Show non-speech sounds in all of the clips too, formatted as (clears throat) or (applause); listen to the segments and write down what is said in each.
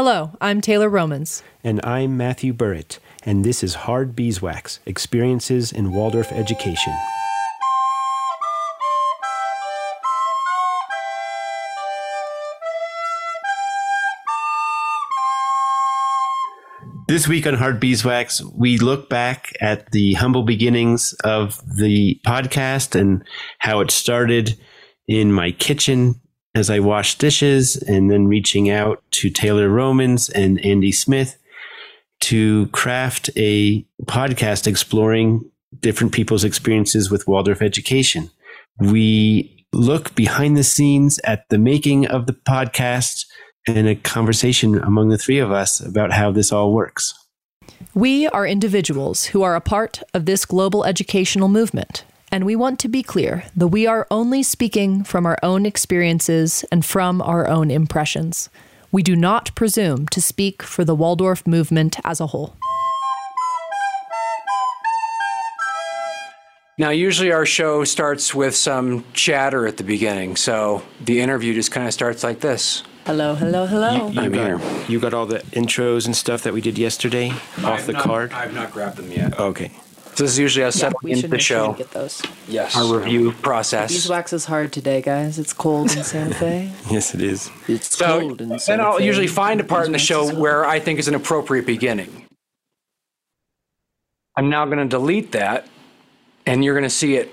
Hello, I'm Taylor Romans. And I'm Matthew Burritt, and this is Hard Beeswax Experiences in Waldorf Education. This week on Hard Beeswax, we look back at the humble beginnings of the podcast and how it started in my kitchen as I washed dishes and then reaching out to Taylor Romans and Andy Smith to craft a podcast exploring different people's experiences with Waldorf education. We look behind the scenes at the making of the podcast and a conversation among the three of us about how this all works. We are individuals who are a part of this global educational movement. And we want to be clear that we are only speaking from our own experiences and from our own impressions. We do not presume to speak for the Waldorf movement as a whole. Now, usually our show starts with some chatter at the beginning, so the interview just kind of starts like this. Hello, hello, hello. You I'm got, here. You got all the intros and stuff that we did yesterday off the card? I've not grabbed them yet. Okay. So this is usually us Yeah, settling we into the show, get those. yes. our review process. Beeswax is hard today, guys. It's cold in Santa Fe. (laughs) Yes, it is. It's So cold in then And I'll usually find a part in the show where I think is an appropriate beginning. I'm now going to delete that, and you're going to see it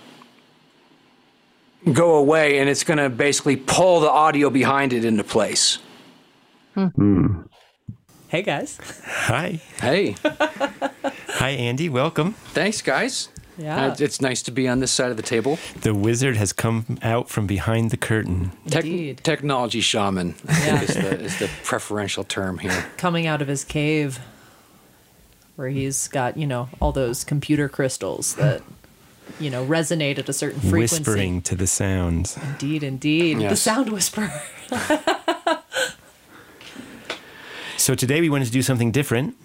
go away, and it's going to basically pull the audio behind it into place. Hmm. Hey, guys. Hi. Hey, (laughs) Hi, Andy. Welcome. thanks, guys. Yeah. Uh, it's nice to be on this side of the table. The wizard has come out from behind the curtain. Tech- Indeed. technology shaman (laughs) I Yeah. think is, the, is the preferential term here. Coming out of his cave where he's got, you know, all those computer crystals that, you know, resonate at a certain frequency. Whispering to the sounds. Indeed, indeed. The sound whisperer. (laughs) So today we wanted to do something different.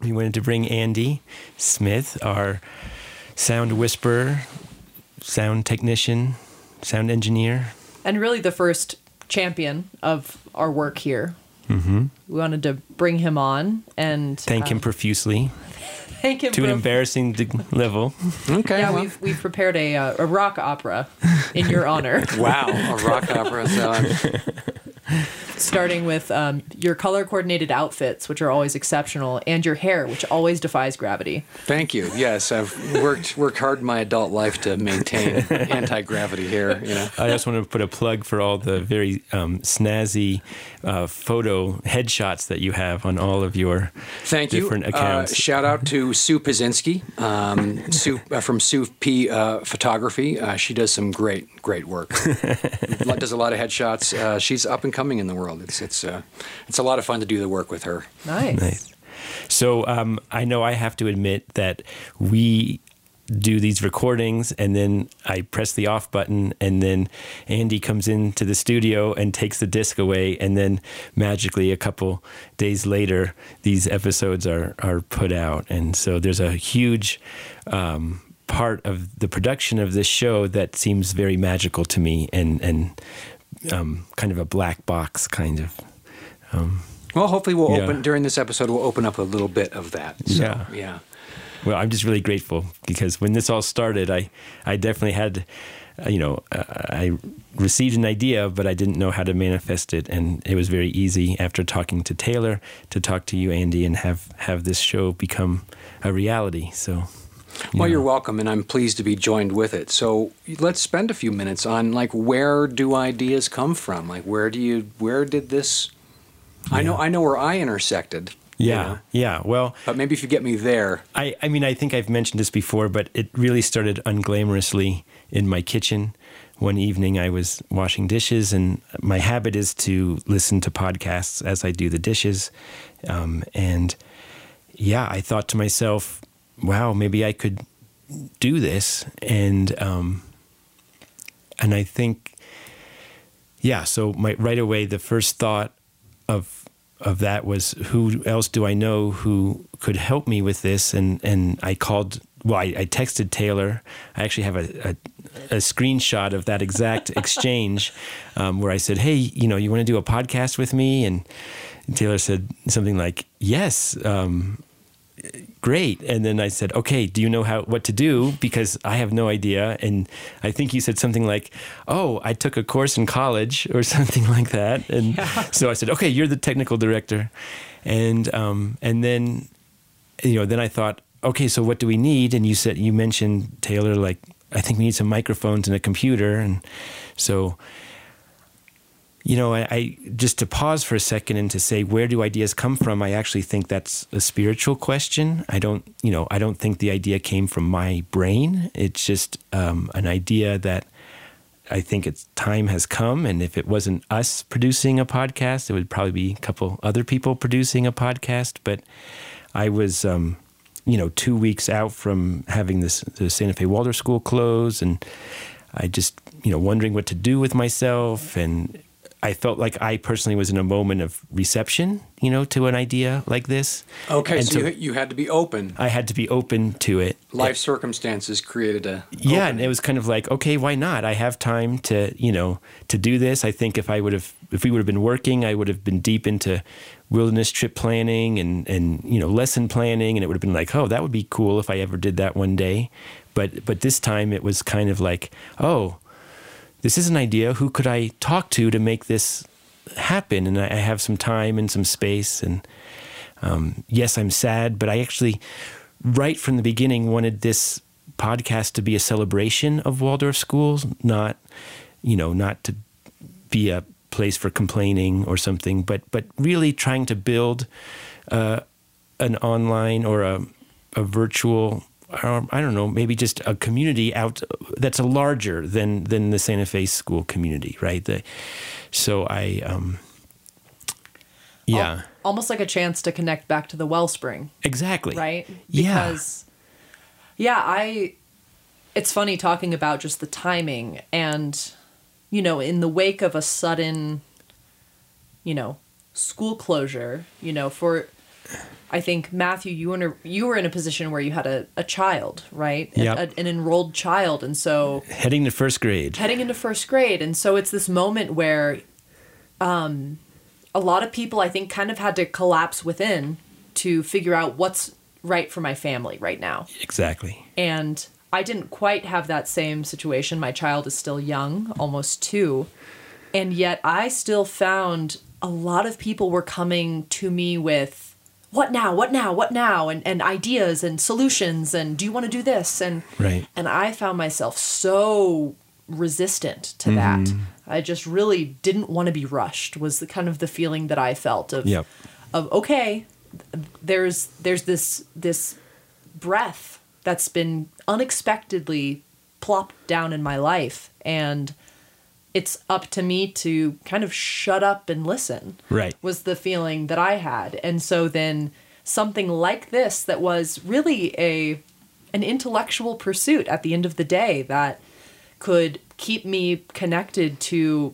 We wanted to bring Andy Smith, our sound whisperer, sound technician, sound engineer. and really the first champion of our work here. Mm-hmm. We wanted to bring him on and Thank uh, him profusely (laughs) thank him to an embarrassing de- level. Okay. Yeah, well, we've we've prepared a uh, a rock opera in your (laughs) honor, wow, a rock opera. So I'm- (laughs) starting with um, your color coordinated outfits, which are always exceptional, and your hair, which always defies gravity. thank you. Yes, I've worked worked hard in my adult life to maintain (laughs) anti gravity hair. You know. I just want to put a plug for all the very um, snazzy uh, photo headshots that you have on all of your Thank you. different Uh, accounts. shout out to Sue Pazinski um, Sue, uh, from Sue P uh, Photography. Uh, she does some great, great work. (laughs) does a lot of headshots. Uh, she's up and coming in the world. It's it's uh, it's a lot of fun to do the work with her. Nice. Nice. So um, I know I have to admit that we do these recordings and then I press the off button and then Andy comes into the studio and takes the disc away and then magically a couple days later these episodes are are put out and so there's a huge um, part of the production of this show that seems very magical to me and and um, kind of a black box kind of Well, hopefully we'll Yeah. open during this episode. We'll open up a little bit of that. So, Yeah. yeah. Well, I'm just really grateful because when this all started, I, I definitely had, uh, you know, uh, I received an idea, but I didn't know how to manifest it, and it was very easy after talking to Taylor to talk to you, Andy, and have have this show become a reality. So, Well, you're welcome, and I'm pleased to be joined with it. So let's spend a few minutes on like where do ideas come from? Like where do you where did this? I know I know where I intersected. you yeah, know, yeah. Well, but maybe if you get me there, I, I mean, I think I've mentioned this before, but it really started unglamorously in my kitchen. One evening, I was washing dishes, and my habit is to listen to podcasts as I do the dishes. Um, and yeah, I thought to myself, wow, maybe I could do this. And, um, and I think, yeah, so my, right away, the first thought of of that was who else do I know who could help me with this? And and I called. Well, I, I texted Taylor. I actually have a, a, a screenshot of that exact (laughs) exchange um, where I said, "Hey, you know, you want to do a podcast with me?" And Taylor said something like, "Yes, um, great." And then I said, "Okay, do you know how what to do? Because I have no idea." And I think you said something like, "Oh, I took a course in college or (laughs) something like that." And Yeah. so I said, "Okay, you're the technical director," and um, and then you know then I thought, okay, so what do we need? And you said you mentioned Taylor like I think we need some microphones and a computer, and so you know, I, I just to pause for a second and to say where do ideas come from? I actually think that's a spiritual question. I don't, you know, I don't think the idea came from my brain. It's just um, an idea that I think it's time has come, and if it wasn't us producing a podcast, it would probably be a couple other people producing a podcast. But I was, um, you know, two weeks out from having this the Santa Fe Waldorf School close, and I just, you know, wondering what to do with myself, and I felt like I personally was in a moment of reception, you know, to an idea like this. Okay, And so, you, you had to be open. I had to be open to it. Life circumstances created a. Yeah, and it was kind of like, okay, why not? I have time to, you know, to do this. I think if I would have, if we would have been working, I would have been deep into wilderness trip planning and and you know lesson planning, and it would have been like, oh, that would be cool if I ever did that one day. But but this time it was kind of like, oh, this is an idea. Who could I talk to to make this happen? And I, have some time and some space. And um, yes, I'm sad, but I actually, right from the beginning, wanted this podcast to be a celebration of Waldorf schools, not, you know, not to be a place for complaining or something, but but really trying to build uh, an online or a a virtual. Um, I don't know, maybe just a community out that's a larger than than the Santa Fe school community, right? The, so I, um, yeah, Al- almost like a chance to connect back to the wellspring, exactly, right? Yeah. Yeah, I. It's funny talking about just the timing and, you know, in the wake of a sudden, you know, school closure, you know, for. I think Matthew, you were in a, you were in a position where you had a, a child, right? Yep. a- an enrolled child, and so heading to first grade. heading into first grade and so it's this moment where um a lot of people i think kind of had to collapse within to figure out what's right for my family right now Exactly. and i didn't quite have that same situation my child is still young almost 2 and yet i still found a lot of people were coming to me with what now what now what now and, and ideas and solutions and do you want to do this and Right. and i found myself so resistant to that Mm-hmm. i just really didn't want to be rushed was the kind of the feeling that i felt of Yep. of okay there's there's this this breath that's been unexpectedly plopped down in my life and it's up to me to kind of shut up and listen Right. was the feeling that i had. And so then something like this that was really a an intellectual pursuit at the end of the day that could keep me connected to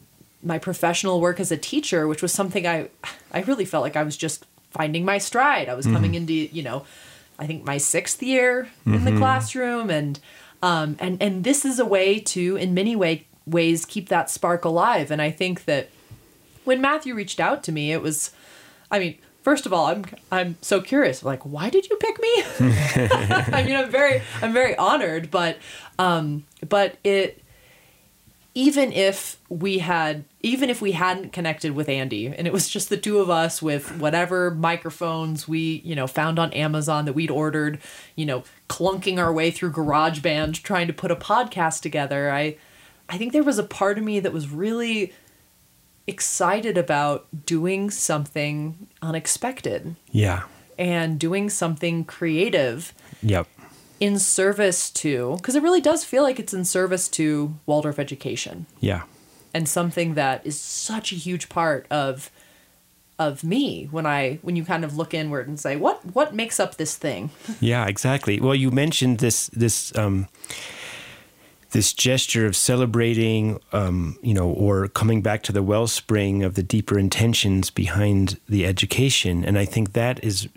my professional work as a teacher which was something i i really felt like i was just finding my stride. I was coming into you know i think my sixth year in the classroom and um and and this is a way to in many way ways keep that spark alive. And i think that when matthew reached out to me it was i mean first of all i'm i'm so curious like why did you pick me? (laughs) I mean i'm very i'm very honored but um but it even if we had even if we hadn't connected with Andy and it was just the two of us with whatever microphones we, you know, found on Amazon that we'd ordered, you know, clunking our way through GarageBand trying to put a podcast together, I I think there was a part of me that was really excited about doing something unexpected Yeah. and doing something creative Yep. in service to because it really does feel like it's in service to Waldorf education Yeah. and something that is such a huge part of of me when I when you kind of look inward and say what what makes up this thing Yeah, exactly. Well, you mentioned this this um, this gesture of celebrating, um, you know, or coming back to the wellspring of the deeper intentions behind the education, and I think that is,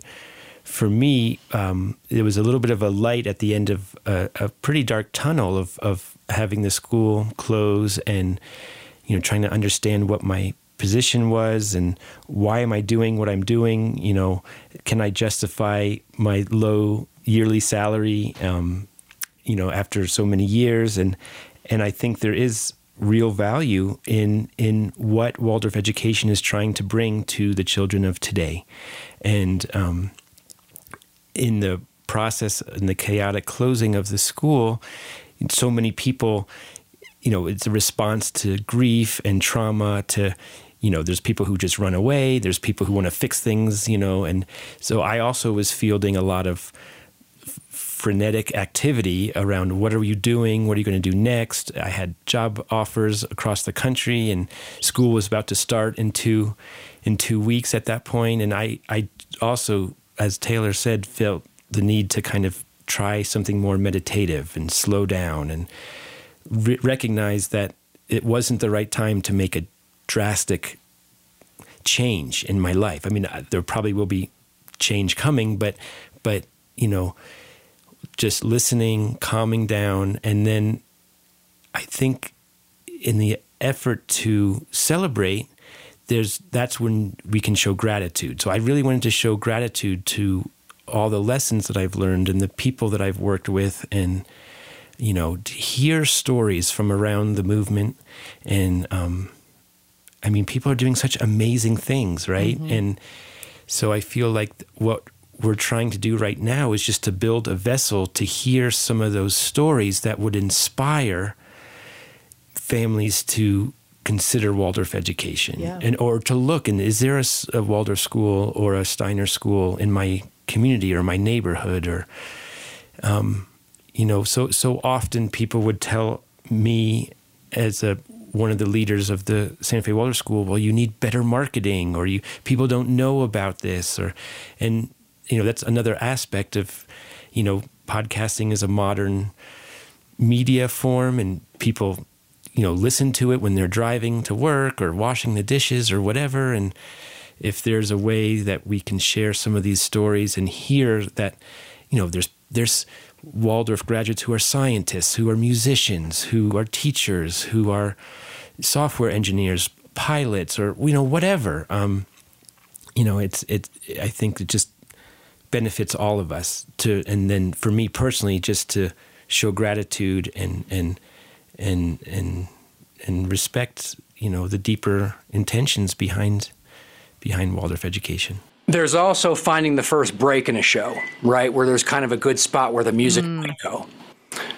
for me, um, it was a little bit of a light at the end of a, a pretty dark tunnel of of having the school close and, you know, trying to understand what my position was and why am I doing what I'm doing? You know, can I justify my low yearly salary? Um, you know, after so many years, and and I think there is real value in in what Waldorf education is trying to bring to the children of today, and um, in the process in the chaotic closing of the school, so many people, you know, it's a response to grief and trauma to you know, there's people who just run away. There's people who want to fix things, you know, and so I also was fielding a lot of frenetic activity around what are you doing? What are you going to do next? I had job offers across the country, and school was about to start in two in two weeks at that point. And I I also, as Taylor said, felt the need to kind of try something more meditative and slow down and re- recognize that it wasn't the right time to make a drastic change in my life. I mean, there probably will be change coming, but but you know just listening, calming down, and then I think in the effort to celebrate, there's that's when we can show gratitude. So I really wanted to show gratitude to all the lessons that I've learned and the people that I've worked with and you know to hear stories from around the movement and um, I mean people are doing such amazing things right mm-hmm. and so I feel like what we're trying to do right now is just to build a vessel to hear some of those stories that would inspire families to consider Waldorf education yeah. and or to look and is there a, a, Waldorf school or a Steiner school in my community or my neighborhood or um, you know so so often people would tell me as a one of the leaders of the Santa Fe Waldorf School, well, you need better marketing, or you people don't know about this, or and you know that's another aspect of you know podcasting is a modern media form and people you know listen to it when they're driving to work or washing the dishes or whatever and if there's a way that we can share some of these stories and hear that you know there's there's Waldorf graduates who are scientists, who are musicians, who are teachers, who are software engineers, pilots, or you know whatever. Um, you know, it's it. I think it just benefits all of us to and then for me personally just to show gratitude and and and and and respect you know the deeper intentions behind behind Waldorf education. There's also finding the first break in a show, right, where there's kind of a good spot where the music mm. might go.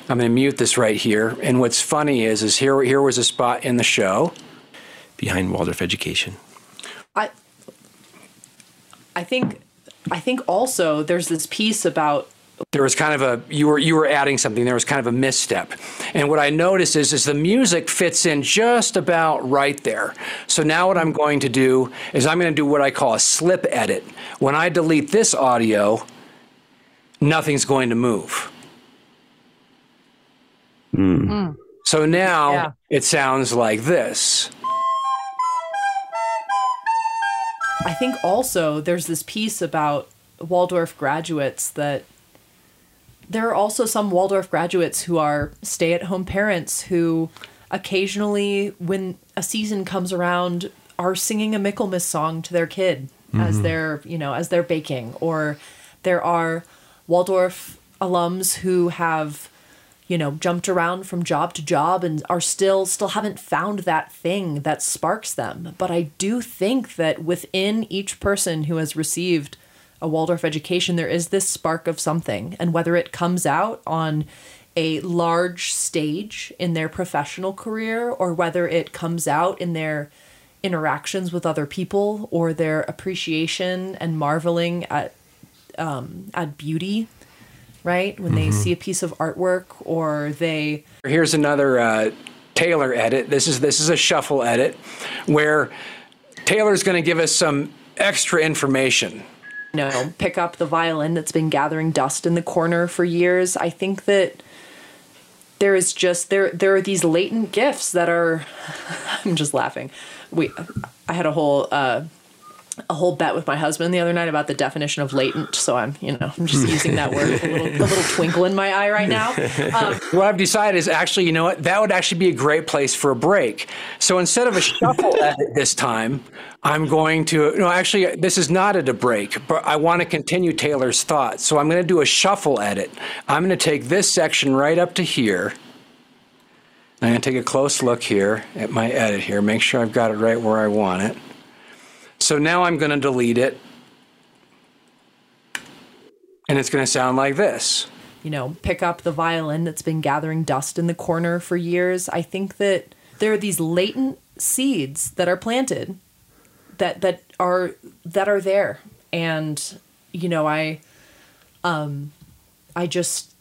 I'm going to mute this right here. And what's funny is, is here here was a spot in the show behind Waldorf education. I I think I think also there's this piece about there was kind of a you were you were adding something. There was kind of a misstep. And what i noticed is is the music fits in just about right there. So now what i'm going to do is i'm going to do what i call a slip edit. When i delete this audio nothing's going to move. Mm. so now yeah. it sounds like this I think also there's this piece about Waldorf graduates that there are also some Waldorf graduates who are stay at home parents who occasionally, when a season comes around, are singing a Michaelmas song to their kid mm-hmm. as they're, you know, as they're baking. Or there are Waldorf alums who have you know jumped around from job to job and are still still haven't found that thing that sparks them. But i do think that within each person who has received a waldorf education there is this spark of something. And whether it comes out on a large stage in their professional career or whether it comes out in their interactions with other people or their appreciation and marveling at um, at beauty right? When mm-hmm. they see a piece of artwork or they. Here's another uh, Taylor edit. This is this is a shuffle edit where Taylor's going to give us some extra information. You know, pick up the violin that's been gathering dust in the corner for years. I think that there is just there there are these latent gifts that are. (laughs) I'm just laughing. We, I had a whole. Uh, a whole bet with my husband the other night about the definition of latent. So I'm, you know, I'm just using that word with a little, a little twinkle in my eye right now. Um, (laughs) what I've decided is actually, you know what, that would actually be a great place for a break. So instead of a shuffle (laughs) edit this time, I'm going to, no, actually, this is not at a break, but I want to continue Taylor's thought. So I'm going to do a shuffle edit. I'm going to take this section right up to here. I'm going to take a close look here at my edit here, make sure I've got it right where I want it. So now I'm going to delete it. And it's going to sound like this. You know, pick up the violin that's been gathering dust in the corner for years. I think that there are these latent seeds that are planted that that are that are there. And you know, I um I just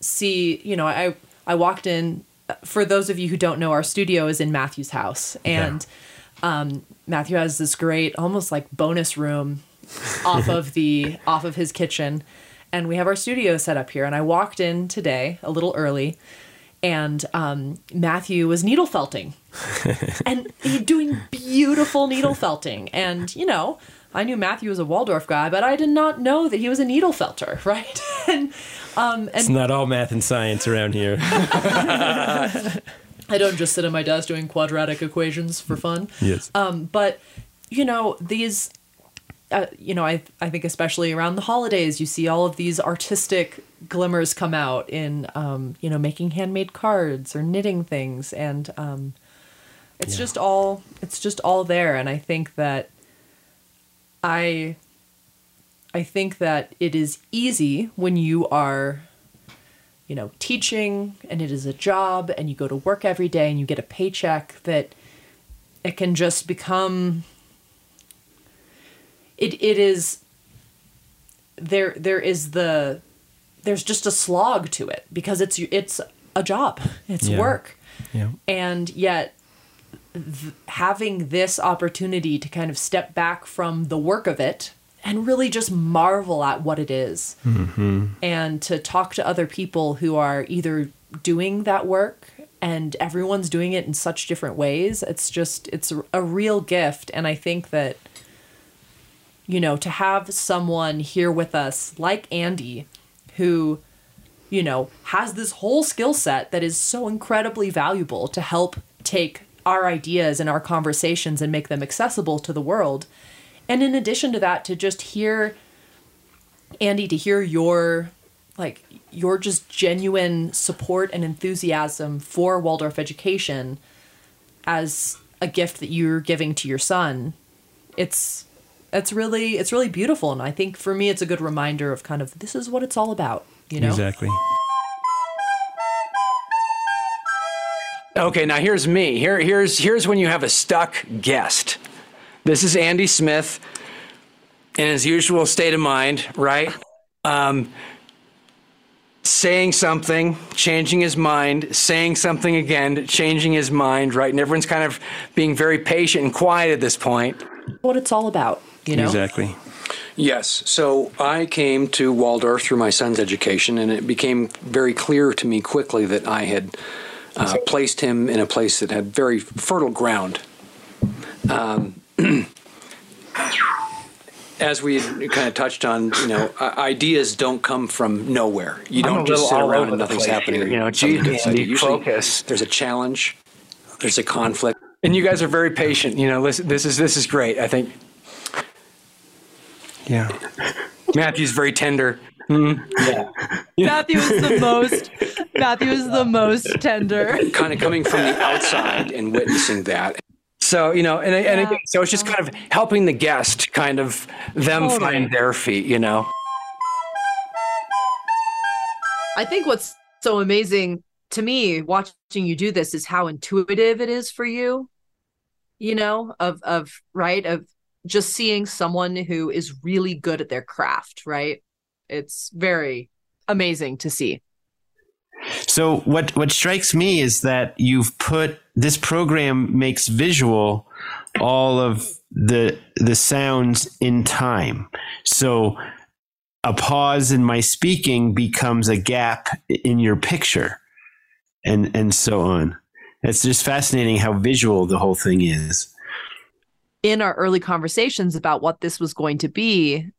see, you know, I I walked in for those of you who don't know, our studio is in Matthew's house and yeah. Um Matthew has this great, almost like bonus room off of the (laughs) off of his kitchen, and we have our studio set up here. And I walked in today a little early, and um, Matthew was needle felting, (laughs) and he doing beautiful needle felting. And you know, I knew Matthew was a Waldorf guy, but I did not know that he was a needle felter, (laughs) right? and um, and it's not all math and science around here. I don't just sit at my desk doing quadratic equations for fun. Yes. Um, but you know these, uh, you know, I I think especially around the holidays, you see all of these artistic glimmers come out in, um, you know, making handmade cards or knitting things, and um, it's yeah. just all it's just all there. And I think that I I think that it is easy when you are you know, teaching and it is a job and you go to work every day and you get a paycheck that it can just become it it is there there is the there's just a slog to it because it's it's a job it's yeah. work yeah. and yet th- having this opportunity to kind of step back from the work of it and really just marvel at what it is. Mm-hmm. and to talk to other people who are either doing that work and everyone's doing it in such different ways it's just it's a real gift and i think that you know to have someone here with us like andy who you know has this whole skill set that is so incredibly valuable to help take our ideas and our conversations and make them accessible to the world and in addition to that to just hear andy to hear your like your just genuine support and enthusiasm for waldorf education as a gift that you're giving to your son it's it's really it's really beautiful. And i think for me it's a good reminder of kind of this is what it's all about you know? Exactly. Okay now here's me. Here here's here's when you have a stuck guest this is Andy Smith in his usual state of mind, right? Um, saying something, changing his mind, saying something again, changing his mind, right? And everyone's kind of being very patient and quiet at this point. What it's all about, you know? Exactly. Yes. So I came to Waldorf through my son's education, and it became very clear to me quickly that I had uh, placed him in a place that had very fertile ground. Um, (clears throat) as we kind of touched on, you know, ideas don't come from nowhere. You don't just sit around and nothing's happening. Here. You know, geez, focus. There's a challenge. There's a conflict, and you guys are very patient. You know, listen, this is this is great. I think. Yeah. Matthew's very tender. Mm, yeah. Matthew is the most. Matthew is the most tender. Kind of coming from the outside and witnessing that. So you know, and, yeah. and so it's just kind of um, helping the guest, kind of them totally. find their feet. You know. I think what's so amazing to me watching you do this is how intuitive it is for you. You know, of of right of just seeing someone who is really good at their craft. Right, it's very amazing to see. So what what strikes me is that you've put this program makes visual all of the the sounds in time. So a pause in my speaking becomes a gap in your picture and and so on. It's just fascinating how visual the whole thing is. in our early conversations about what this was going to be,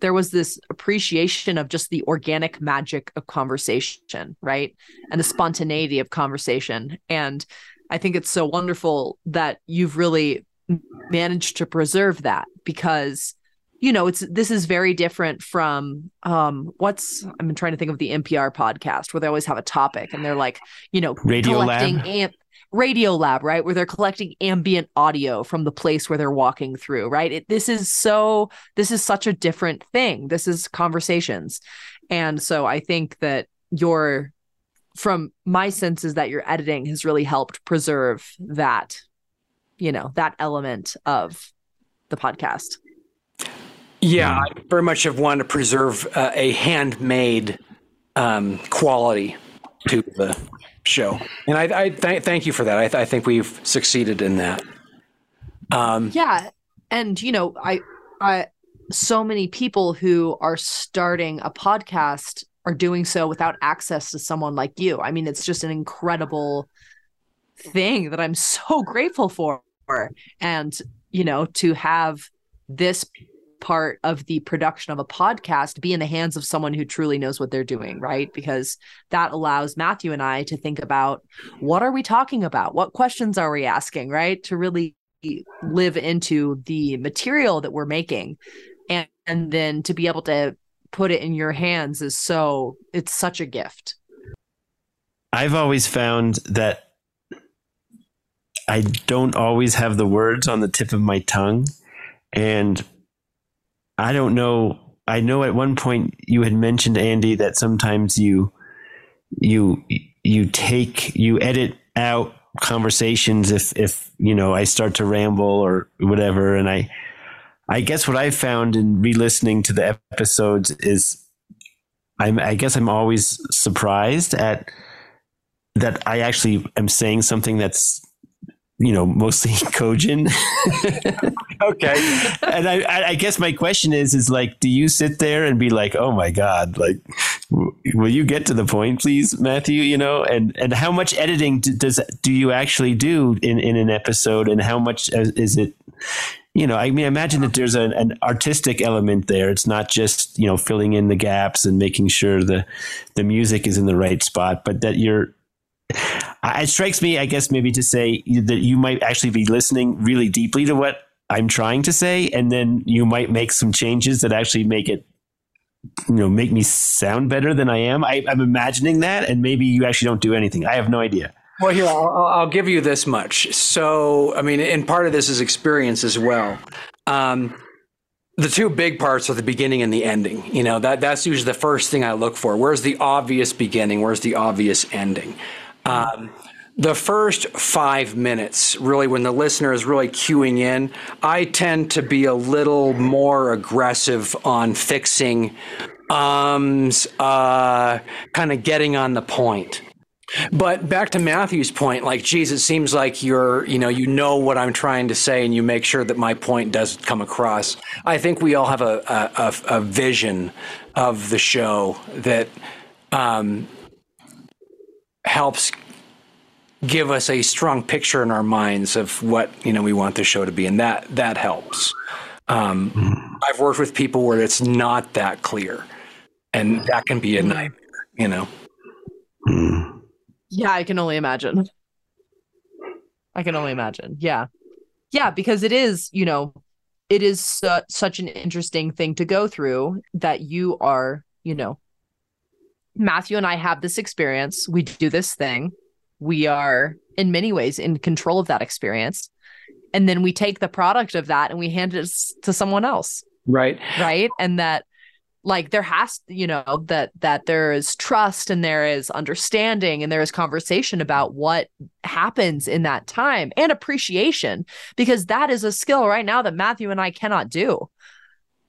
there was this appreciation of just the organic magic of conversation, right? And the spontaneity of conversation. And I think it's so wonderful that you've really managed to preserve that because you know it's this is very different from um what's i'm trying to think of the npr podcast where they always have a topic and they're like you know Radio collecting Lab? amp radio lab right where they're collecting ambient audio from the place where they're walking through right? It, this is so this is such a different thing. This is conversations. And so i think that your from my senses that your editing has really helped preserve that you know that element of the podcast. Yeah, I very much have wanted to preserve uh, a handmade um, quality to the show, and I, I th- thank you for that. I, th- I think we've succeeded in that. Um, yeah and you know i i so many people who are starting a podcast are doing so without access to someone like you i mean it's just an incredible thing that i'm so (laughs) grateful for and you know to have this part of the production of a podcast be in the hands of someone who truly knows what they're doing right? Because that allows matthew and i to think about what are we talking about? What questions are we asking right? To really live into the material that we're making. And and then to be able to put it in your hands is so it's such a gift. I've always found that I don't always have the words on the tip of my tongue. And I don't know. I know at one point you had mentioned, Andy, that sometimes you you you take you edit out conversations if if you know I start to ramble or whatever and I I guess what I found in re-listening to the episodes is I'm I guess I'm always surprised at that I actually am saying something that's you know mostly (laughs) cogent. Okay. and I, I guess my question is is like do you sit there and be like oh my god like w- will you get to the point please matthew? You know and and how much editing d- does do you actually do in in an episode? And how much is is it you know i mean I imagine that there's an, an artistic element there. It's not just you know filling in the gaps and making sure the the music is in the right spot but that you're it strikes me, I guess, maybe to say that you might actually be listening really deeply to what I'm trying to say, and then you might make some changes that actually make it, you know, make me sound better than I am. I, I'm imagining that, and maybe you actually don't do anything. I have no idea. Well, here I'll, I'll- I'll give you this much. So, I mean, and part of this is experience as well. Um, the two big parts are the beginning and the ending. You know that that's usually the first thing I look for. Where's the obvious beginning? Where's the obvious ending? Um, the first five minutes, really, when the listener is really cueing in, I tend to be a little more aggressive on fixing ums, uh, kind of getting on the point. But back to Matthew's point, like, geez, it seems like you're, you know, you know what I'm trying to say, and you make sure that my point does come across. I think we all have a, a, a vision of the show that um, helps give us a strong picture in our minds of what you know we want the show to be, and that that helps. Um, I've worked with people where it's not that clear, and that can be a nightmare. You know. Yeah, I can only imagine. I can only imagine. Yeah. Yeah, because it is, you know, it is su- such an interesting thing to go through that you are, you know, Matthew and I have this experience. We do this thing. We are in many ways in control of that experience. And then we take the product of that and we hand it to someone else Right. right and that like there has you know that that there is trust and there is understanding and there is conversation about what happens in that time and appreciation because that is a skill right now that Matthew and I cannot do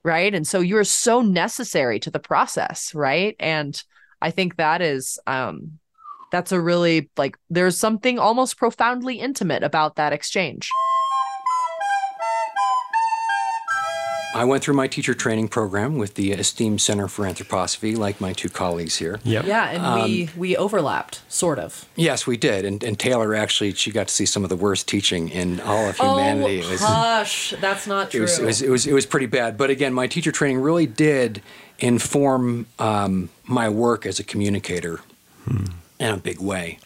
right and so you're so necessary to the process right and I think that is um that's a really like there's something almost profoundly intimate about that exchange I went through my teacher training program with the esteemed Center for Anthroposophy, like my two colleagues here. Yep. Yeah, and Um, we we overlapped, sort of. Yes, we did. And, and Taylor actually, she got to see some of the worst teaching in all of humanity. Oh, was- hush! That's not it true. was, it was it was it was pretty bad. But again, my teacher training really did inform um, my work as a communicator in a big way.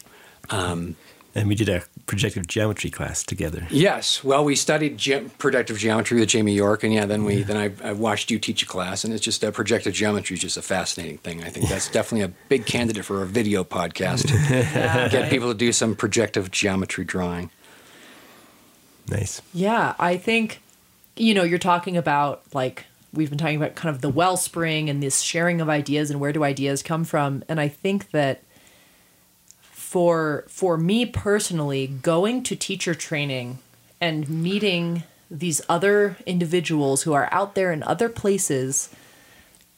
And we did a projective geometry class together. Yes, well, we studied ge- projective geometry with Jamie York, and yeah, then we then I, I watched you teach a class, and it's just uh, projective geometry is just a fascinating thing. I think that's (laughs) definitely a big candidate for a video podcast. (laughs) Get people to do some projective geometry drawing. Nice. Yeah, I think, you know, you're talking about like we've been talking about kind of the wellspring and this sharing of ideas and where do ideas come from, and I think that for for me personally, going to teacher training and meeting these other individuals who are out there in other places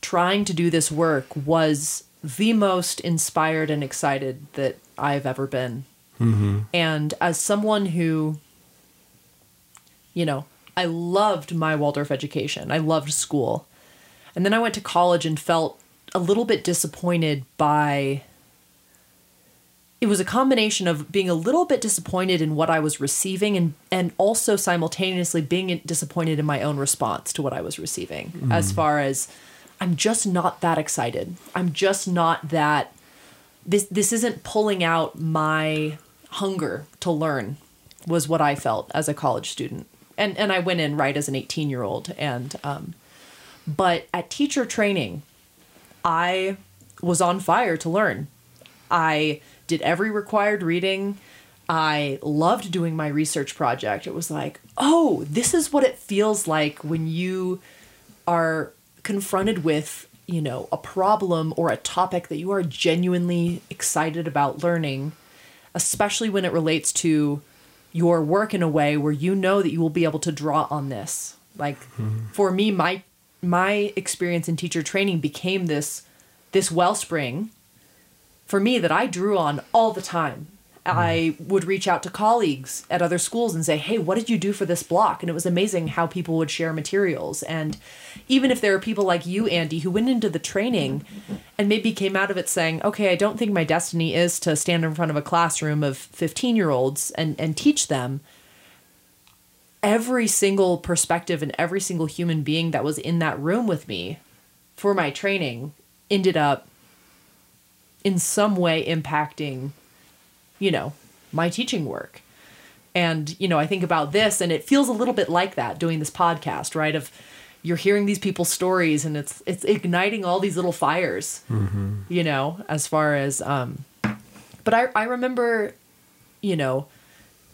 trying to do this work was the most inspired and excited that I've ever been. Mm-hmm. And as someone who you know, I loved my Waldorf education. I loved school. And then I went to college and felt a little bit disappointed by it was a combination of being a little bit disappointed in what I was receiving and and also simultaneously being disappointed in my own response to what I was receiving as far as I'm just not that excited. I'm just not that this this isn't pulling out my hunger to learn was what I felt as a college student. And and I went in right as an 18 year old and um but at teacher training I was on fire to learn. I did every required reading. I loved doing my research project. It was like, oh, this is what it feels like when you are confronted with, you know, a problem or a topic that you are genuinely excited about learning, especially when it relates to your work in a way where you know that you will be able to draw on this. Like mm-hmm. for me, my my experience in teacher training became this this wellspring for me that I drew on all the time. Mm-hmm. I would reach out to colleagues at other schools and say, "Hey, what did you do for this block?" And it was amazing how people would share materials. And even if there are people like you, Andy, who went into the training and maybe came out of it saying, "Okay, I don't think my destiny is to stand in front of a classroom of 15-year-olds and and teach them." Every single perspective and every single human being that was in that room with me for my training ended up in some way impacting you know my teaching work. And you know i think about this and it feels a little bit like that doing this podcast right? Of you're hearing these people's stories and it's it's igniting all these little fires you know as far as um but i i remember you know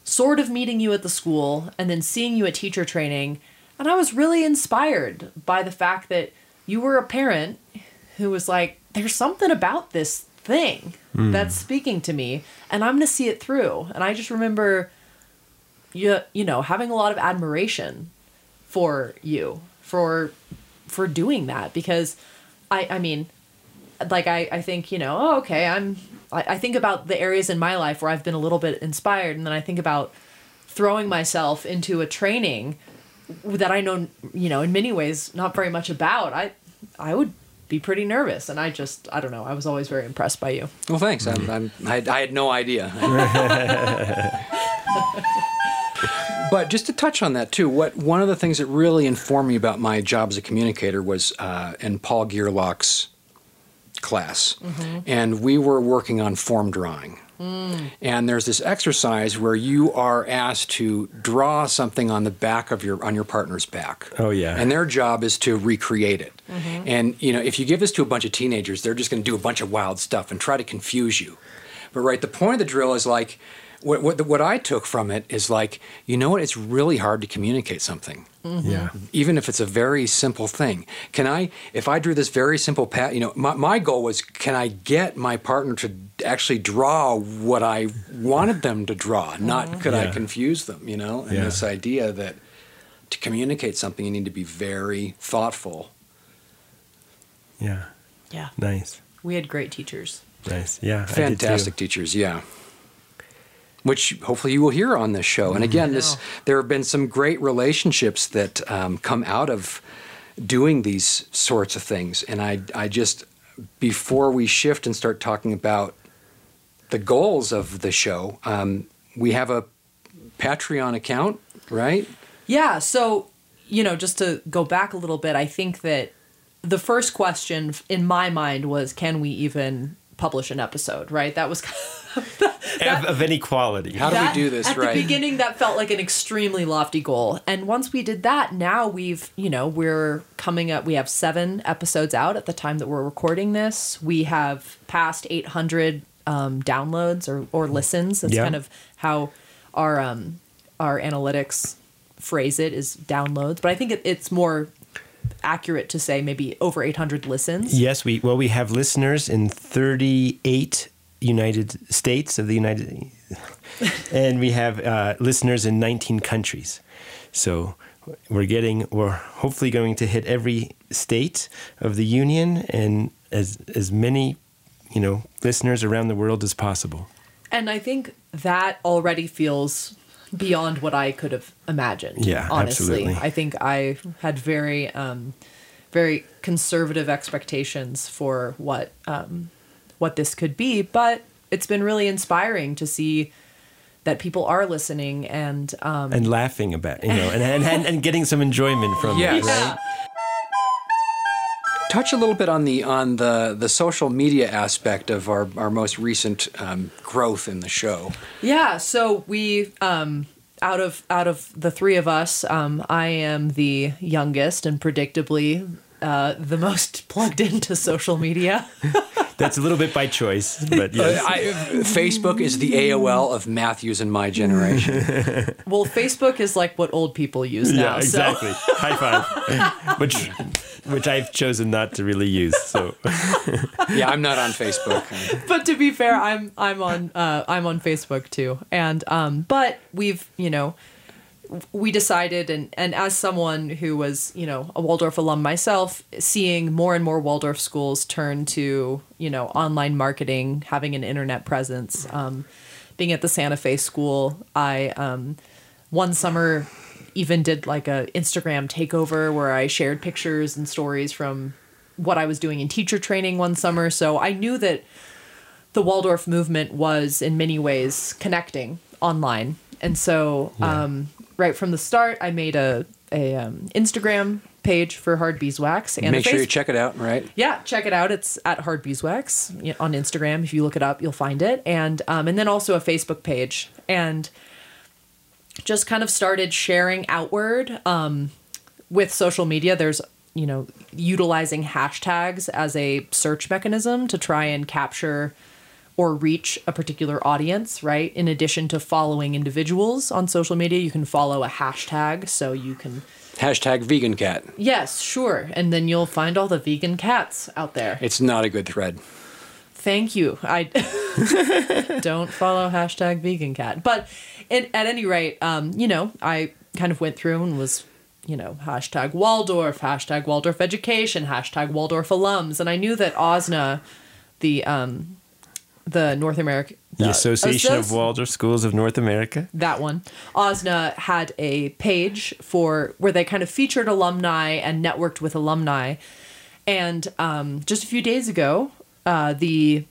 sort of meeting you at the school and then seeing you at teacher training. And i was really inspired by the fact that you were a parent who was like there's something about this thing hmm. that's speaking to me and i'm going to see it through. And i just remember you you know having a lot of admiration for you for for doing that because i i mean like i i think you know oh okay i'm I, I think about the areas in my life where i've been a little bit inspired and then i think about throwing myself into a training that i know you know in many ways not very much about. I i would be pretty nervous and i just i don't know i was always very impressed by you Well, thanks. I'm, I'm, I, had, I had no idea. (laughs) but just to touch on that too, what one of the things that really informed me about my job as a communicator was uh, in Paul Gearlock's class, and we were working on form drawing. And there's this exercise where you are asked to draw something on the back of your on your partner's back. Oh, yeah. And their job is to recreate it. Mm-hmm. And you know, if you give this to a bunch of teenagers, they're just going to do a bunch of wild stuff and try to confuse you. But right, the point of the drill is like what what, what I took from it is like, you know what? It's really hard to communicate something mm-hmm. Yeah. even if it's a very simple thing. Can I, if I drew this very simple pat, you know, my, my goal was, can I get my partner to actually draw what I wanted them to draw? Not mm-hmm. could I confuse them, you know? And Yeah. this idea that to communicate something, you need to be very thoughtful. Yeah. yeah Nice. we had great teachers Nice. Yeah. I did too. Fantastic teachers, yeah. Which hopefully you will hear on this show. And again, this there have been some great relationships that um, come out of doing these sorts of things. And I, I just before we shift and start talking about the goals of the show, um, we have a Patreon account, right? Yeah. So, you know, just to go back a little bit, I think that the first question in my mind was can we even publish an episode, right? That was of, (laughs) of any quality. How do that- we do this right? at right? the beginning that felt like an extremely lofty goal and once we did that now we've you know we're coming up we have seven episodes out at the time that we're recording this we have passed 800 um, downloads or, or listens that's Yeah. kind of how our um, our analytics phrase it is downloads but i think it, it's more accurate to say maybe over 800 listens Yes, we well we have listeners in 38 United States of the United, (laughs) and we have uh, listeners in 19 countries. So we're getting we're hopefully going to hit every state of the union and as as many you know listeners around the world as possible. And I think that already feels beyond what I could have imagined. Yeah, honestly. absolutely. I think I had very, um, very conservative expectations for what um, what this could be, but it's been really inspiring to see that people are listening and um, and laughing about you know and and, and, and getting some enjoyment from Yes. it right Touch a little bit on the on the the social media aspect of our our most recent um, growth in the show. Yeah, so we um out of out of the three of us, um I am the youngest and predictably uh the most (laughs) plugged into social media. (laughs) that's a little bit by choice but yes. Uh, I, Facebook is the AOL of Matthews and my generation. (laughs) well, Facebook is like what old people use now. yeah exactly high five which which I've chosen not to really use so yeah, I'm not on Facebook. But to be fair, I'm I'm on uh I'm on Facebook too. And um but we've, you know, we decided and and as someone who was you know a waldorf alum myself seeing more and more waldorf schools turn to you know online marketing having an internet presence um, being at the santa fe school i um, one summer even did like a instagram takeover where i shared pictures and stories from what i was doing in teacher training one summer so i knew that the Waldorf movement was in many ways connecting online. And so, um, right from the start, I made a, a um, Instagram page for Hard Beeswax and Make sure you check it out, right? yeah, check it out. It's at Hard Beeswax on Instagram. If you look it up, you'll find it. And um, and then also a Facebook page. And just kind of started sharing outward um, with social media. There's you know utilizing hashtags as a search mechanism to try and capture or reach a particular audience, right? In addition to following individuals on social media, you can follow a hashtag so you can Hashtag vegan cat. Yes, sure. And then you'll find all the vegan cats out there. It's not a good thread. Thank you. I (laughs) don't follow hashtag vegan cat. But it, at any rate, um, you know, I kind of went through and was, you know, hashtag Waldorf, hashtag Waldorf education, hashtag Waldorf alums. And I knew that AWSNA, the um, the North American the Association of Waldorf Schools of North America that one. AWSNA had a page for where they kind of featured alumni and networked with alumni. And um, just a few days ago, uh, the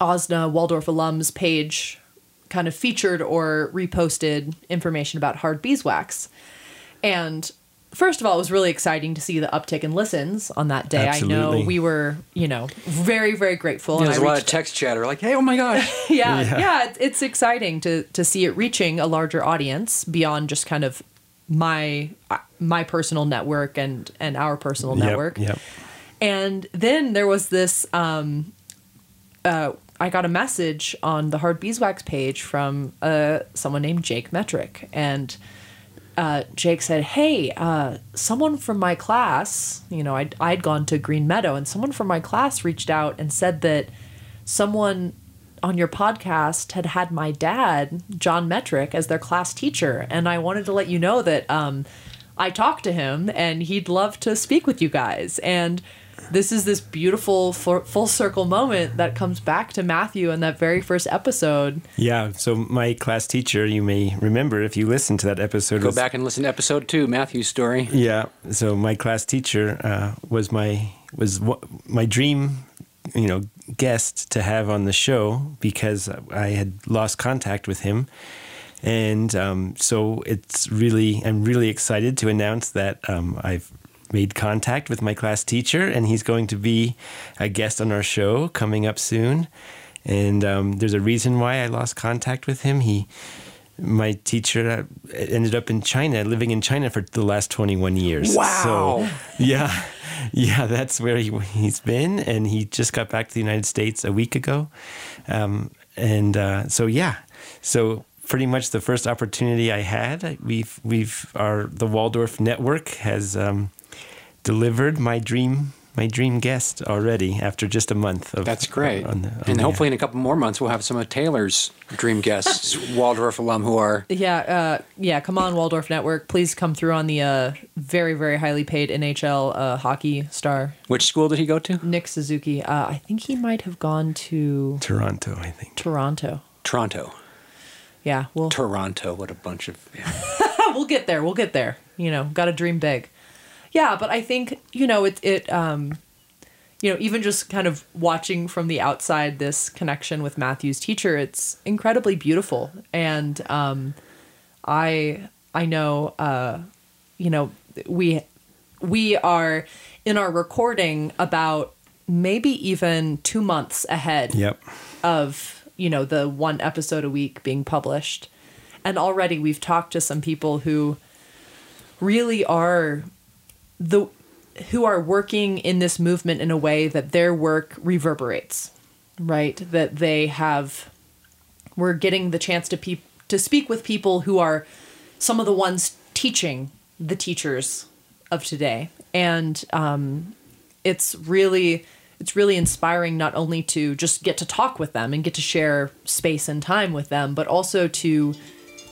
AWSNA Waldorf alums page kind of featured or reposted information about hard beeswax. And first of all, it was really exciting to see the uptick in listens on that day. I know we were, you know, very, very grateful. and There's I a lot of text chatter like, hey, oh my gosh. (laughs) yeah, yeah, it's, it's exciting to to see it reaching a larger audience beyond just kind of my uh, my personal network and and our personal Yep, network. yep. And then there was this. Um, uh, I got a message on the Hard Beeswax page from uh, someone named Jake Metric, and uh, Jake said, "Hey, uh, someone from my class, you know, I'd I'd gone to Green Meadow, and someone from my class reached out and said that someone on your podcast had had my dad, John Metric, as their class teacher, and I wanted to let you know that um, I talked to him and he'd love to speak with you guys. And this is this beautiful full, full circle moment that comes back to Matthew in that very first episode. Yeah. So my class teacher, you may remember if you listen to that episode. Go was- back and listen to episode two, Matthew's story. Yeah. So my class teacher uh, was my was wha- my dream, you know, guest to have on the show because I had lost contact with him, and um, so it's really I'm really excited to announce that um, I've made contact with my class teacher, and he's going to be a guest on our show coming up soon. And um, there's a reason why I lost contact with him. He my teacher uh, ended up in China, living in China for the last 21 years. Wow. So, yeah, (laughs) yeah, that's where he, he's been. And he just got back to the United States a week ago. Um, and uh, so, yeah, so pretty much the first opportunity I had, we've, we've, our, the Waldorf network has um, delivered my dream. My dream guest already after just a month of That's great. on the- on and the- hopefully, in a couple more months, we'll have some of Taylor's dream guests, (laughs) Waldorf alum who are. Yeah, uh, yeah. Come on, Waldorf Network. Please come through on the uh, very, very highly paid NHL uh, hockey star Which school did he go to? Nick Suzuki. Uh, I think he might have gone to Toronto, I think. Toronto. Toronto. Yeah, we'll Toronto. What a bunch of. (laughs) we'll get there. We'll get there. You know, got to dream big. Yeah, but I think you know it. It um, you know, even just kind of watching from the outside this connection with Matthew's teacher, it's incredibly beautiful, and um, I I know uh, you know we we are in our recording about maybe even two months ahead Yep. of you know the one episode a week being published and already we've talked to some people who really are the who are working in this movement in a way that their work reverberates right? That they have we're getting the chance to to speak with people who are some of the ones teaching the teachers of today. And um, it's really it's really inspiring not only to just get to talk with them and get to share space and time with them but also to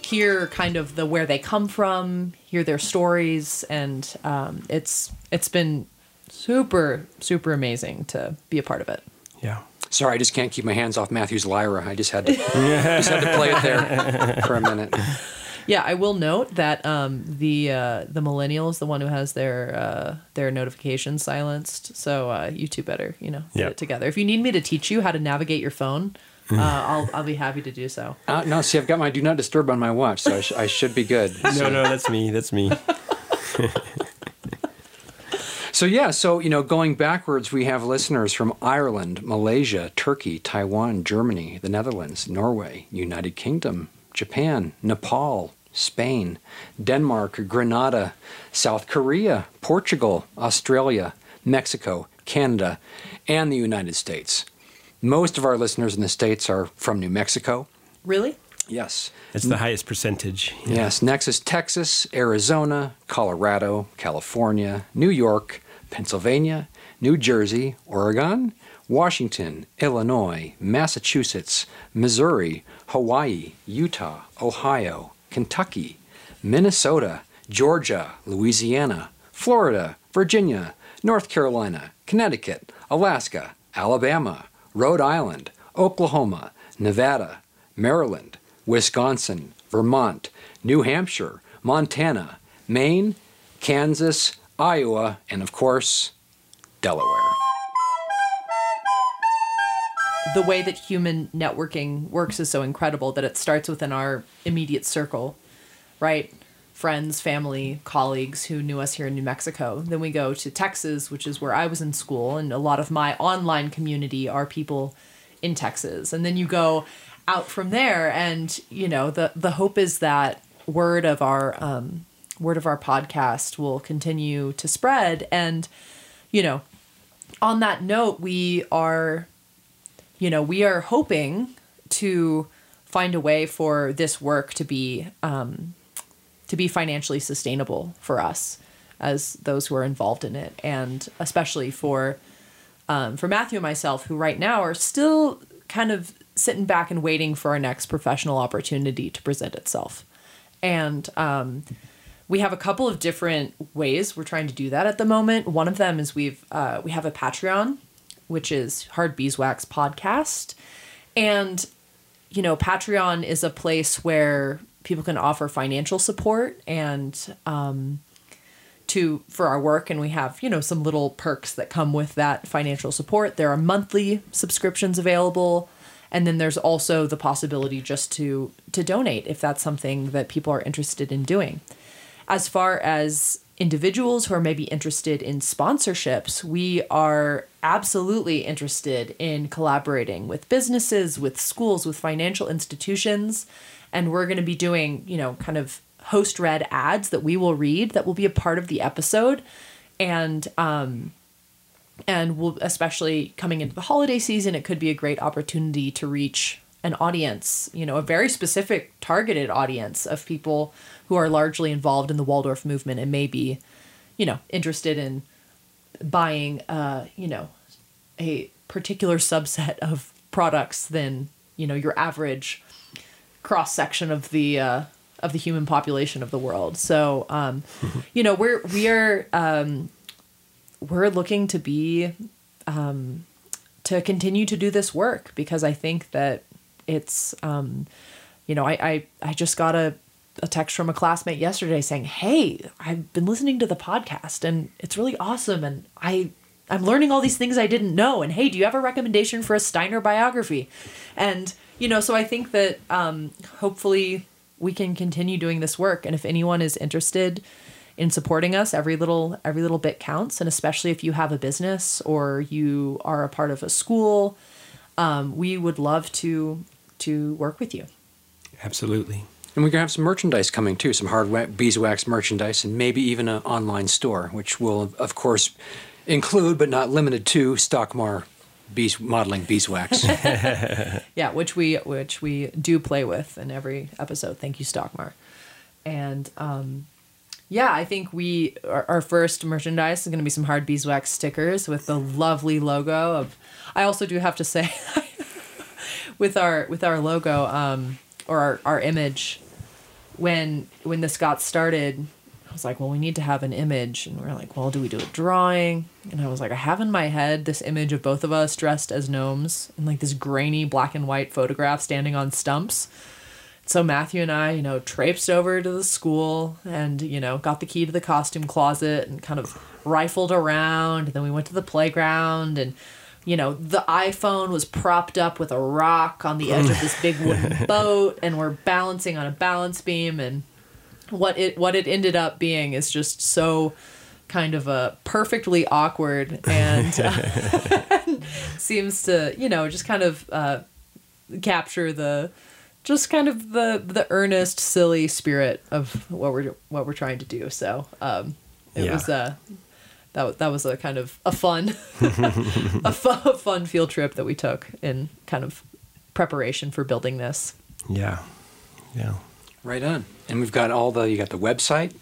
hear kind of the where they come from hear their stories and um, it's it's been super super amazing to be a part of it Yeah. Sorry, I just can't keep my hands off Matthew's lyra. I just had to, just had to play it there for a minute. yeah i will note that um, the uh, the millennials the one who has their uh, their notifications silenced so uh, you two better you know get Yeah. it together if you need me to teach you how to navigate your phone (laughs) uh, I'll, I'll be happy to do so Uh, no, see, I've got my do not disturb on my watch, so I, sh- I should be good. No, no, that's me. That's me. (laughs) So yeah, so you know, going backwards, we have listeners from Ireland, Malaysia, Turkey, Taiwan, Germany, the Netherlands, Norway, United Kingdom, Japan, Nepal, Spain, Denmark, Grenada, South Korea, Portugal, Australia, Mexico, Canada, and the United States. Most of our listeners in the states are from New Mexico. really Yes. It's the highest percentage. Yes, next is Texas, Arizona, Colorado, California, New York, Pennsylvania, New Jersey, Oregon, Washington, Illinois, Massachusetts, Missouri, Hawaii, Utah, Ohio, Kentucky, Minnesota, Georgia, Louisiana, Florida, Virginia, North Carolina, Connecticut, Alaska, Alabama, Rhode Island, Oklahoma, Nevada, Maryland, Wisconsin, Vermont, New Hampshire, Montana, Maine, Kansas, Iowa, and of course, Delaware. the way that human networking works is so incredible that it starts within our immediate circle, right? Friends, family, colleagues who knew us here in New Mexico. Then we go to Texas, which is where I was in school, and a lot of my online community are people in Texas. And then you go out from there, and you know the the hope is that word of our um, word of our podcast will continue to spread. And you know, on that note, we are you know, we are hoping to find a way for this work to be um, to be financially sustainable for us as those who are involved in it, and especially for um, for Matthew and myself, who right now are still kind of sitting back and waiting for our next professional opportunity to present itself. And um, we have a couple of different ways we're trying to do that at the moment. One of them is we've uh, we have a Patreon, which is Hard Beeswax Podcast, and you know Patreon is a place where people can offer financial support and um, to for our work. And we have you know some little perks that come with that financial support. There are monthly subscriptions available. And then there's also the possibility just to to donate if that's something that people are interested in doing. As far as individuals who are maybe interested in sponsorships we are absolutely interested in collaborating with businesses with schools with financial institutions and we're going to be doing you know kind of host read ads that we will read that will be a part of the episode. And um and we'll especially coming into the holiday season it could be a great opportunity to reach an audience you know a very specific targeted audience of people who are largely involved in the waldorf movement and maybe, you know interested in buying uh you know a particular subset of products than you know your average cross section of the uh of the human population of the world. So, um, (laughs) you know, we're we are um, we're looking to be um, to continue to do this work because I think that it's um, you know I, I I just got a a text from a classmate yesterday saying, "Hey, I've been listening to the podcast and it's really awesome and I I'm learning all these things I didn't know and hey, do you have a recommendation for a Steiner biography?" And you know, so I think that um, hopefully we can continue doing this work and if anyone is interested in supporting us every little every little bit counts and especially if you have a business or you are a part of a school um, we would love to to work with you Absolutely. And we're going to have some merchandise coming too, some hard beeswax merchandise, and maybe even an online store, which will, of course, include but not limited to Stockmar bees modeling beeswax. (laughs) (laughs) yeah which we which we do play with in every episode thank you stockmar and um yeah i think we our, our first merchandise is going to be some hard beeswax stickers with the lovely logo of i also do have to say (laughs) with our with our logo um or our, our image when when this got started i was like well we need to have an image. And we are like well do we do a drawing? And i was like i have in my head this image of both of us dressed as gnomes in like this grainy black and white photograph standing on stumps. So matthew and i you know traipsed over to the school and you know got the key to the costume closet and kind of rifled around. And then we went to the playground and you know the iphone was propped up with a rock on the edge of this big wooden (laughs) boat and we're balancing on a balance beam and what it what it ended up being is just so kind of a perfectly awkward (laughs) and uh, (laughs) (laughs) seems to you know just kind of uh, capture the just kind of the the earnest silly spirit of what we're what we're trying to do so um it Yeah. was uh that, that was a kind of a fun a fun, fun field trip that we took in kind of preparation for building this Yeah. Yeah. right on. And we've got all the, you got the website.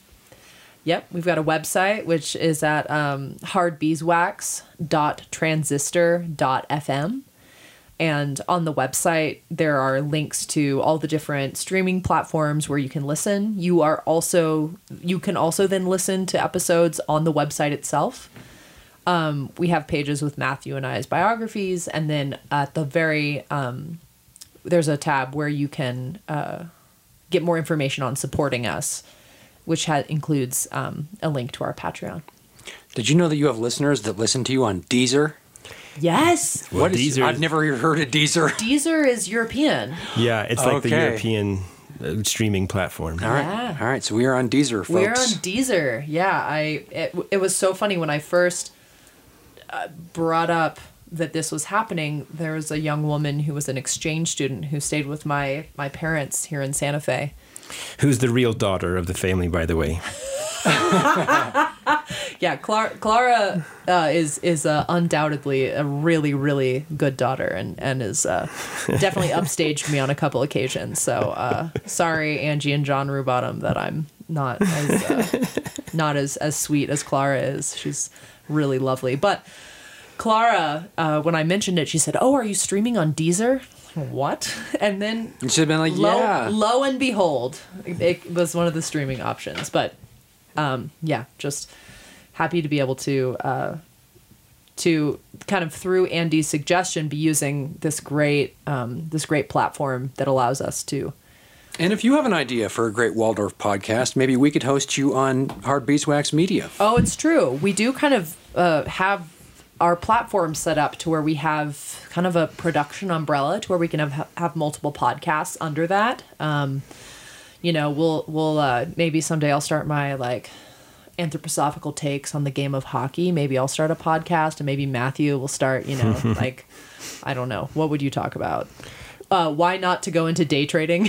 Yep, we've got a website which is at um, hardbeeswax.transistor.fm. And on the website, there are links to all the different streaming platforms where you can listen. You are also you can also then listen to episodes on the website itself. Um, we have pages with Matthew and I's biographies, and then at the very um, there's a tab where you can uh, get more information on supporting us, which ha- includes um, a link to our Patreon. Did you know that you have listeners that listen to you on Deezer? Yes, Well, What is- Deezer I've never heard of Deezer. Deezer is European. Yeah, it's like the European uh, streaming platform. All right. Yeah. All right. So we are on Deezer, folks. We're on Deezer. Yeah, I it, it was so funny when I first uh, brought up that this was happening. There was a young woman who was an exchange student who stayed with my my parents here in Santa Fe. Who's the real daughter of the family, by the way? (laughs) Yeah, Clara, Clara uh, is is uh, undoubtedly a really really good daughter and and is uh, definitely upstaged me on a couple occasions. So uh, sorry, Angie and John Rubottom, that I'm not as uh, not as as sweet as Clara is. She's really lovely, but. Clara, uh, when I mentioned it, she said, "Oh, are you streaming on Deezer?" What? (laughs) And then You should have been like, lo, yeah. lo and behold, it was one of the streaming options. But um, yeah, just happy to be able to uh, to kind of through Andy's suggestion be using this great um, this great platform that allows us to. And if you have an idea for a great Waldorf podcast, maybe we could host you on Hard Beeswax Media. Oh, it's true. We do kind of uh, have our platform set up to where we have kind of a production umbrella to where we can have have multiple podcasts under that. Um, you know, we'll we'll uh, maybe someday I'll start my like anthroposophical takes on the game of hockey. Maybe I'll start a podcast, and maybe Matthew will start. You know, (laughs) like I don't know. What would you talk about? Uh, why not to go into day trading? (laughs) (laughs)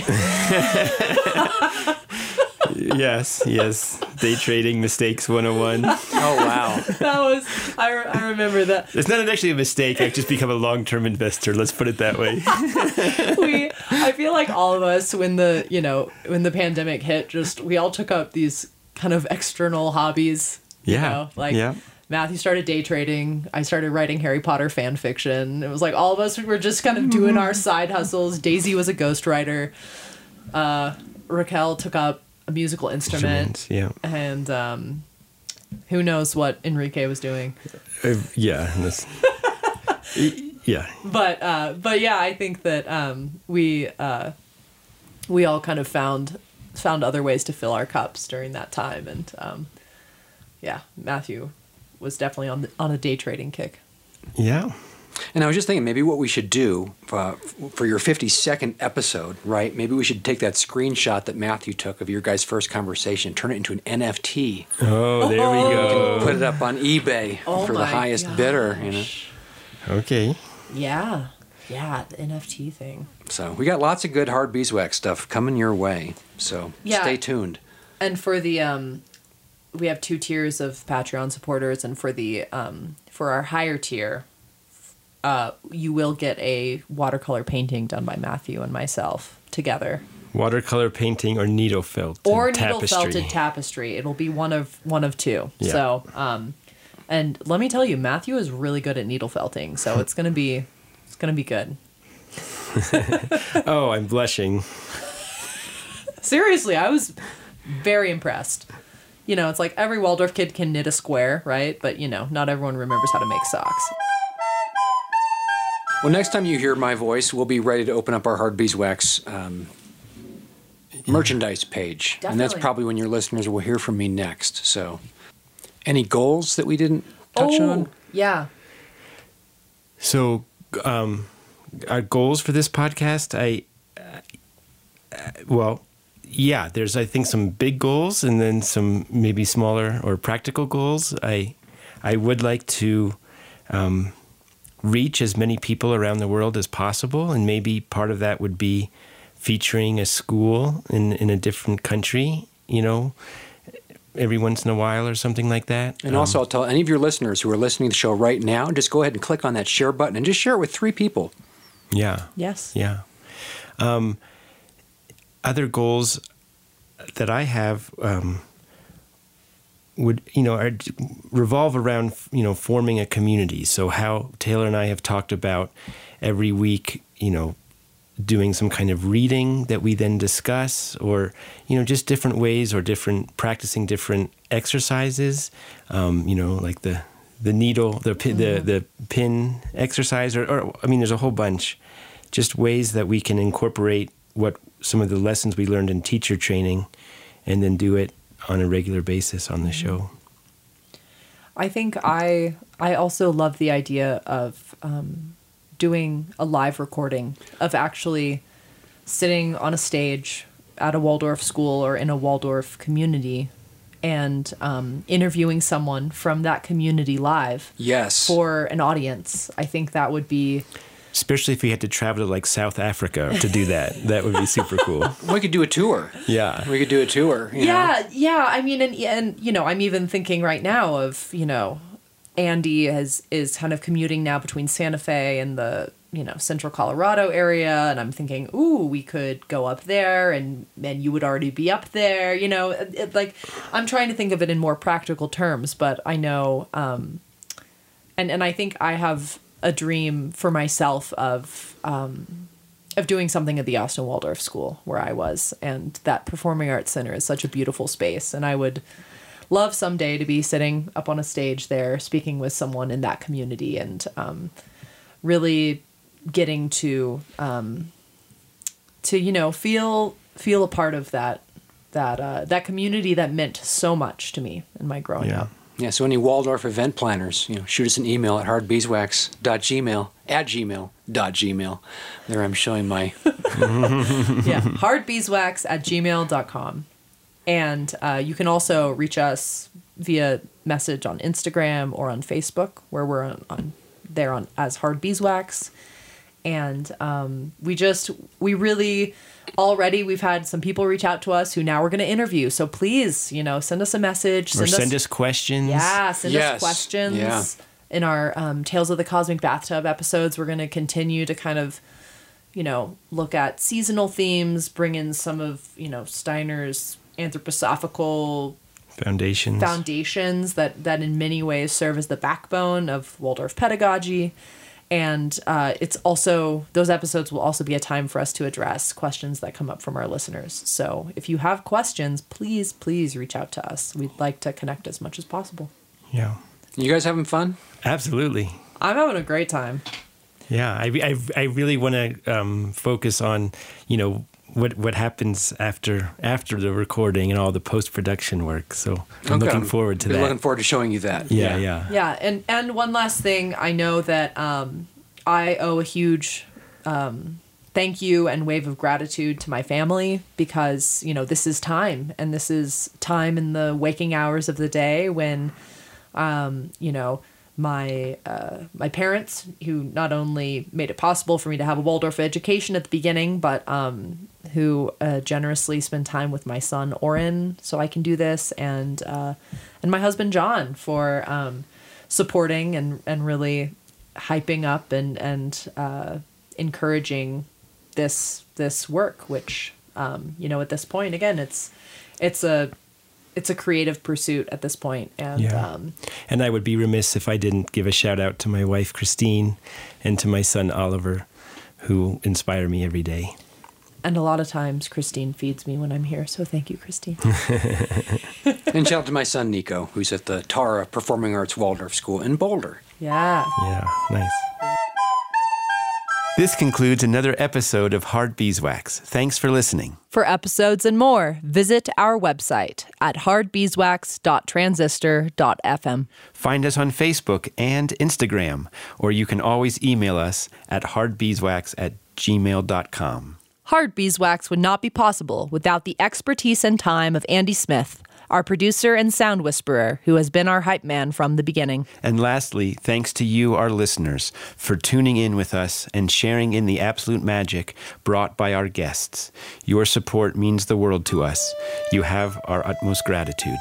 yes, yes. Day trading mistakes 101. Oh, wow. that was I, re- I remember that. It's not actually a mistake. I've just become a long term investor. Let's put it that way. (laughs) we I feel like all of us when the you know when the pandemic hit, just we all took up these kind of external hobbies. You Yeah, know? Like yeah. Matthew started day trading. I started writing Harry Potter fan fiction. It was like all of us were just kind of doing our (laughs) side hustles. Daisy was a ghostwriter. Uh, Raquel took up a musical instrument. Yeah. And um, who knows what Enrique was doing. Uh, yeah. (laughs) Yeah. but uh, but yeah, I think that um, we uh, we all kind of found found other ways to fill our cups during that time, and um, yeah, Matthew was definitely on the, on a day trading kick. Yeah. And I was just thinking, maybe what we should do uh, for your 52nd episode, right? Maybe we should take that screenshot that Matthew took of your guys' first conversation, turn it into an NFT, Oh, there we go. put it up on eBay Oh for the my highest bidder. You know, Okay. Yeah, yeah, the NFT thing. so we got lots of good hard beeswax stuff coming your way. So Yeah. stay tuned. And for the um, we have two tiers of Patreon supporters, and for the um, for our higher tier, uh, you will get a watercolor painting done by Matthew and myself together. Watercolor painting or needle felt. or needle tapestry. felted tapestry. It'll be one of one of two. Yeah. So, um, and let me tell you, Matthew is really good at needle felting. So (laughs) it's gonna be, it's gonna be good. (laughs) Oh, I'm blushing. Seriously, I was very impressed. You know, it's like every Waldorf kid can knit a square, right? But you know, not everyone remembers how to make socks. Well, next time you hear my voice, we'll be ready to open up our hard beeswax um, merchandise page, and that's probably when your listeners will hear from me next. So, any goals that we didn't touch oh, on? yeah. So, um, our goals for this podcast, I, uh, well, yeah, there's I think some big goals and then some maybe smaller or practical goals. I, I would like to, um, reach as many people around the world as possible, and maybe part of that would be featuring a school in in a different country. You know. Every once in a while, or something like that. And also, I'll tell any of your listeners who are listening to the show right now, just go ahead and click on that share button and just share it with three people. yeah, Yes. Yeah. Um, other goals that I have um, would you know are, revolve around you know forming a community. So how Taylor and I have talked about every week, you know, doing some kind of reading that we then discuss, or you know, just different ways or different practicing different exercises. Um, you know, like the the needle, the pin, the the pin exercise, or, or I mean, there's a whole bunch. Just ways that we can incorporate what some of the lessons we learned in teacher training, and then do it on a regular basis on the show. I think I I also love the idea of um, doing a live recording of actually sitting on a stage at a Waldorf school or in a Waldorf community and um, interviewing someone from that community live Yes. for an audience. I think that would be Especially if we had to travel to like South Africa to do that, that would be super cool. (laughs) we could do a tour. Yeah. We could do a tour. you know. yeah yeah i mean and and you know i'm even thinking right now of you know andy has is kind of commuting now between santa fe and the you know central colorado area and i'm thinking ooh we could go up there and and you would already be up there you know it, it- like i'm trying to think of it in more practical terms but i know um and and i think i have a dream for myself of um of doing something at the Austin Waldorf School where I was, and that Performing Arts Center is such a beautiful space, and I would love someday to be sitting up on a stage there speaking with someone in that community and um, really getting to um, to you know feel feel a part of that that uh, that community that meant so much to me in my growing Yeah. up. Yeah, so any Waldorf event planners, you know, shoot us an email at hardbeeswax.gmail at gmail.gmail. There I'm showing my (laughs) yeah, (laughs) hardbeeswax at gmail.com. And uh, you can also reach us via message on Instagram or on Facebook, where we're on, on there on as Hard Beeswax. And um, we just, we really, already we've had some people reach out to us who now we're going to interview. So please, you know, send us a message. or send us questions. Yeah, send Yes, us questions. yeah. In our um, Tales of the Cosmic Bathtub episodes, we're going to continue to kind of, you know, look at seasonal themes, bring in some of, you know, Steiner's anthroposophical Foundations. foundations that, that in many ways serve as the backbone of Waldorf pedagogy. And uh, it's also, those episodes will also be a time for us to address questions that come up from our listeners. So if you have questions, please, please reach out to us. We'd like to connect as much as possible. yeah. You guys having fun? Absolutely. I'm having a great time. Yeah, I, I, I really want to um, focus on, you know, what what happens after after the recording and all the post production work. So I'm Okay. looking forward to Been that. Looking forward to showing you that. yeah, yeah, Yeah, and and one last thing, I know that um, I owe a huge um, thank you and wave of gratitude to my family because you know this is time, and this is time in the waking hours of the day when, um, you know. My uh, my parents, who not only made it possible for me to have a Waldorf education at the beginning, but um, who uh, generously spend time with my son Oren, so I can do this, and uh, and my husband John for um, supporting and and really hyping up and and uh, encouraging this this work, which um, you know at this point again it's it's a it's a creative pursuit at this point, and Yeah. um, And I would be remiss if I didn't give a shout out to my wife Christine and to my son Oliver, who inspire me every day. and a lot of times Christine feeds me when I'm here, so thank you, Christine. (laughs) And shout out to my son Nico, who's at the Tara Performing Arts Waldorf School in Boulder. yeah. Yeah, nice. This concludes another episode of Hard Beeswax. Thanks for listening. For episodes and more, visit our website at hardbeeswax.transistor.fm. Find us on Facebook and Instagram, or you can always email us at hardbeeswax at gmail.com. Hard Beeswax would not be possible without the expertise and time of Andy Smith, our producer and sound whisperer, who has been our hype man from the beginning. And lastly, thanks to you, our listeners, for tuning in with us and sharing in the absolute magic brought by our guests. Your support means the world to us. You have our utmost gratitude.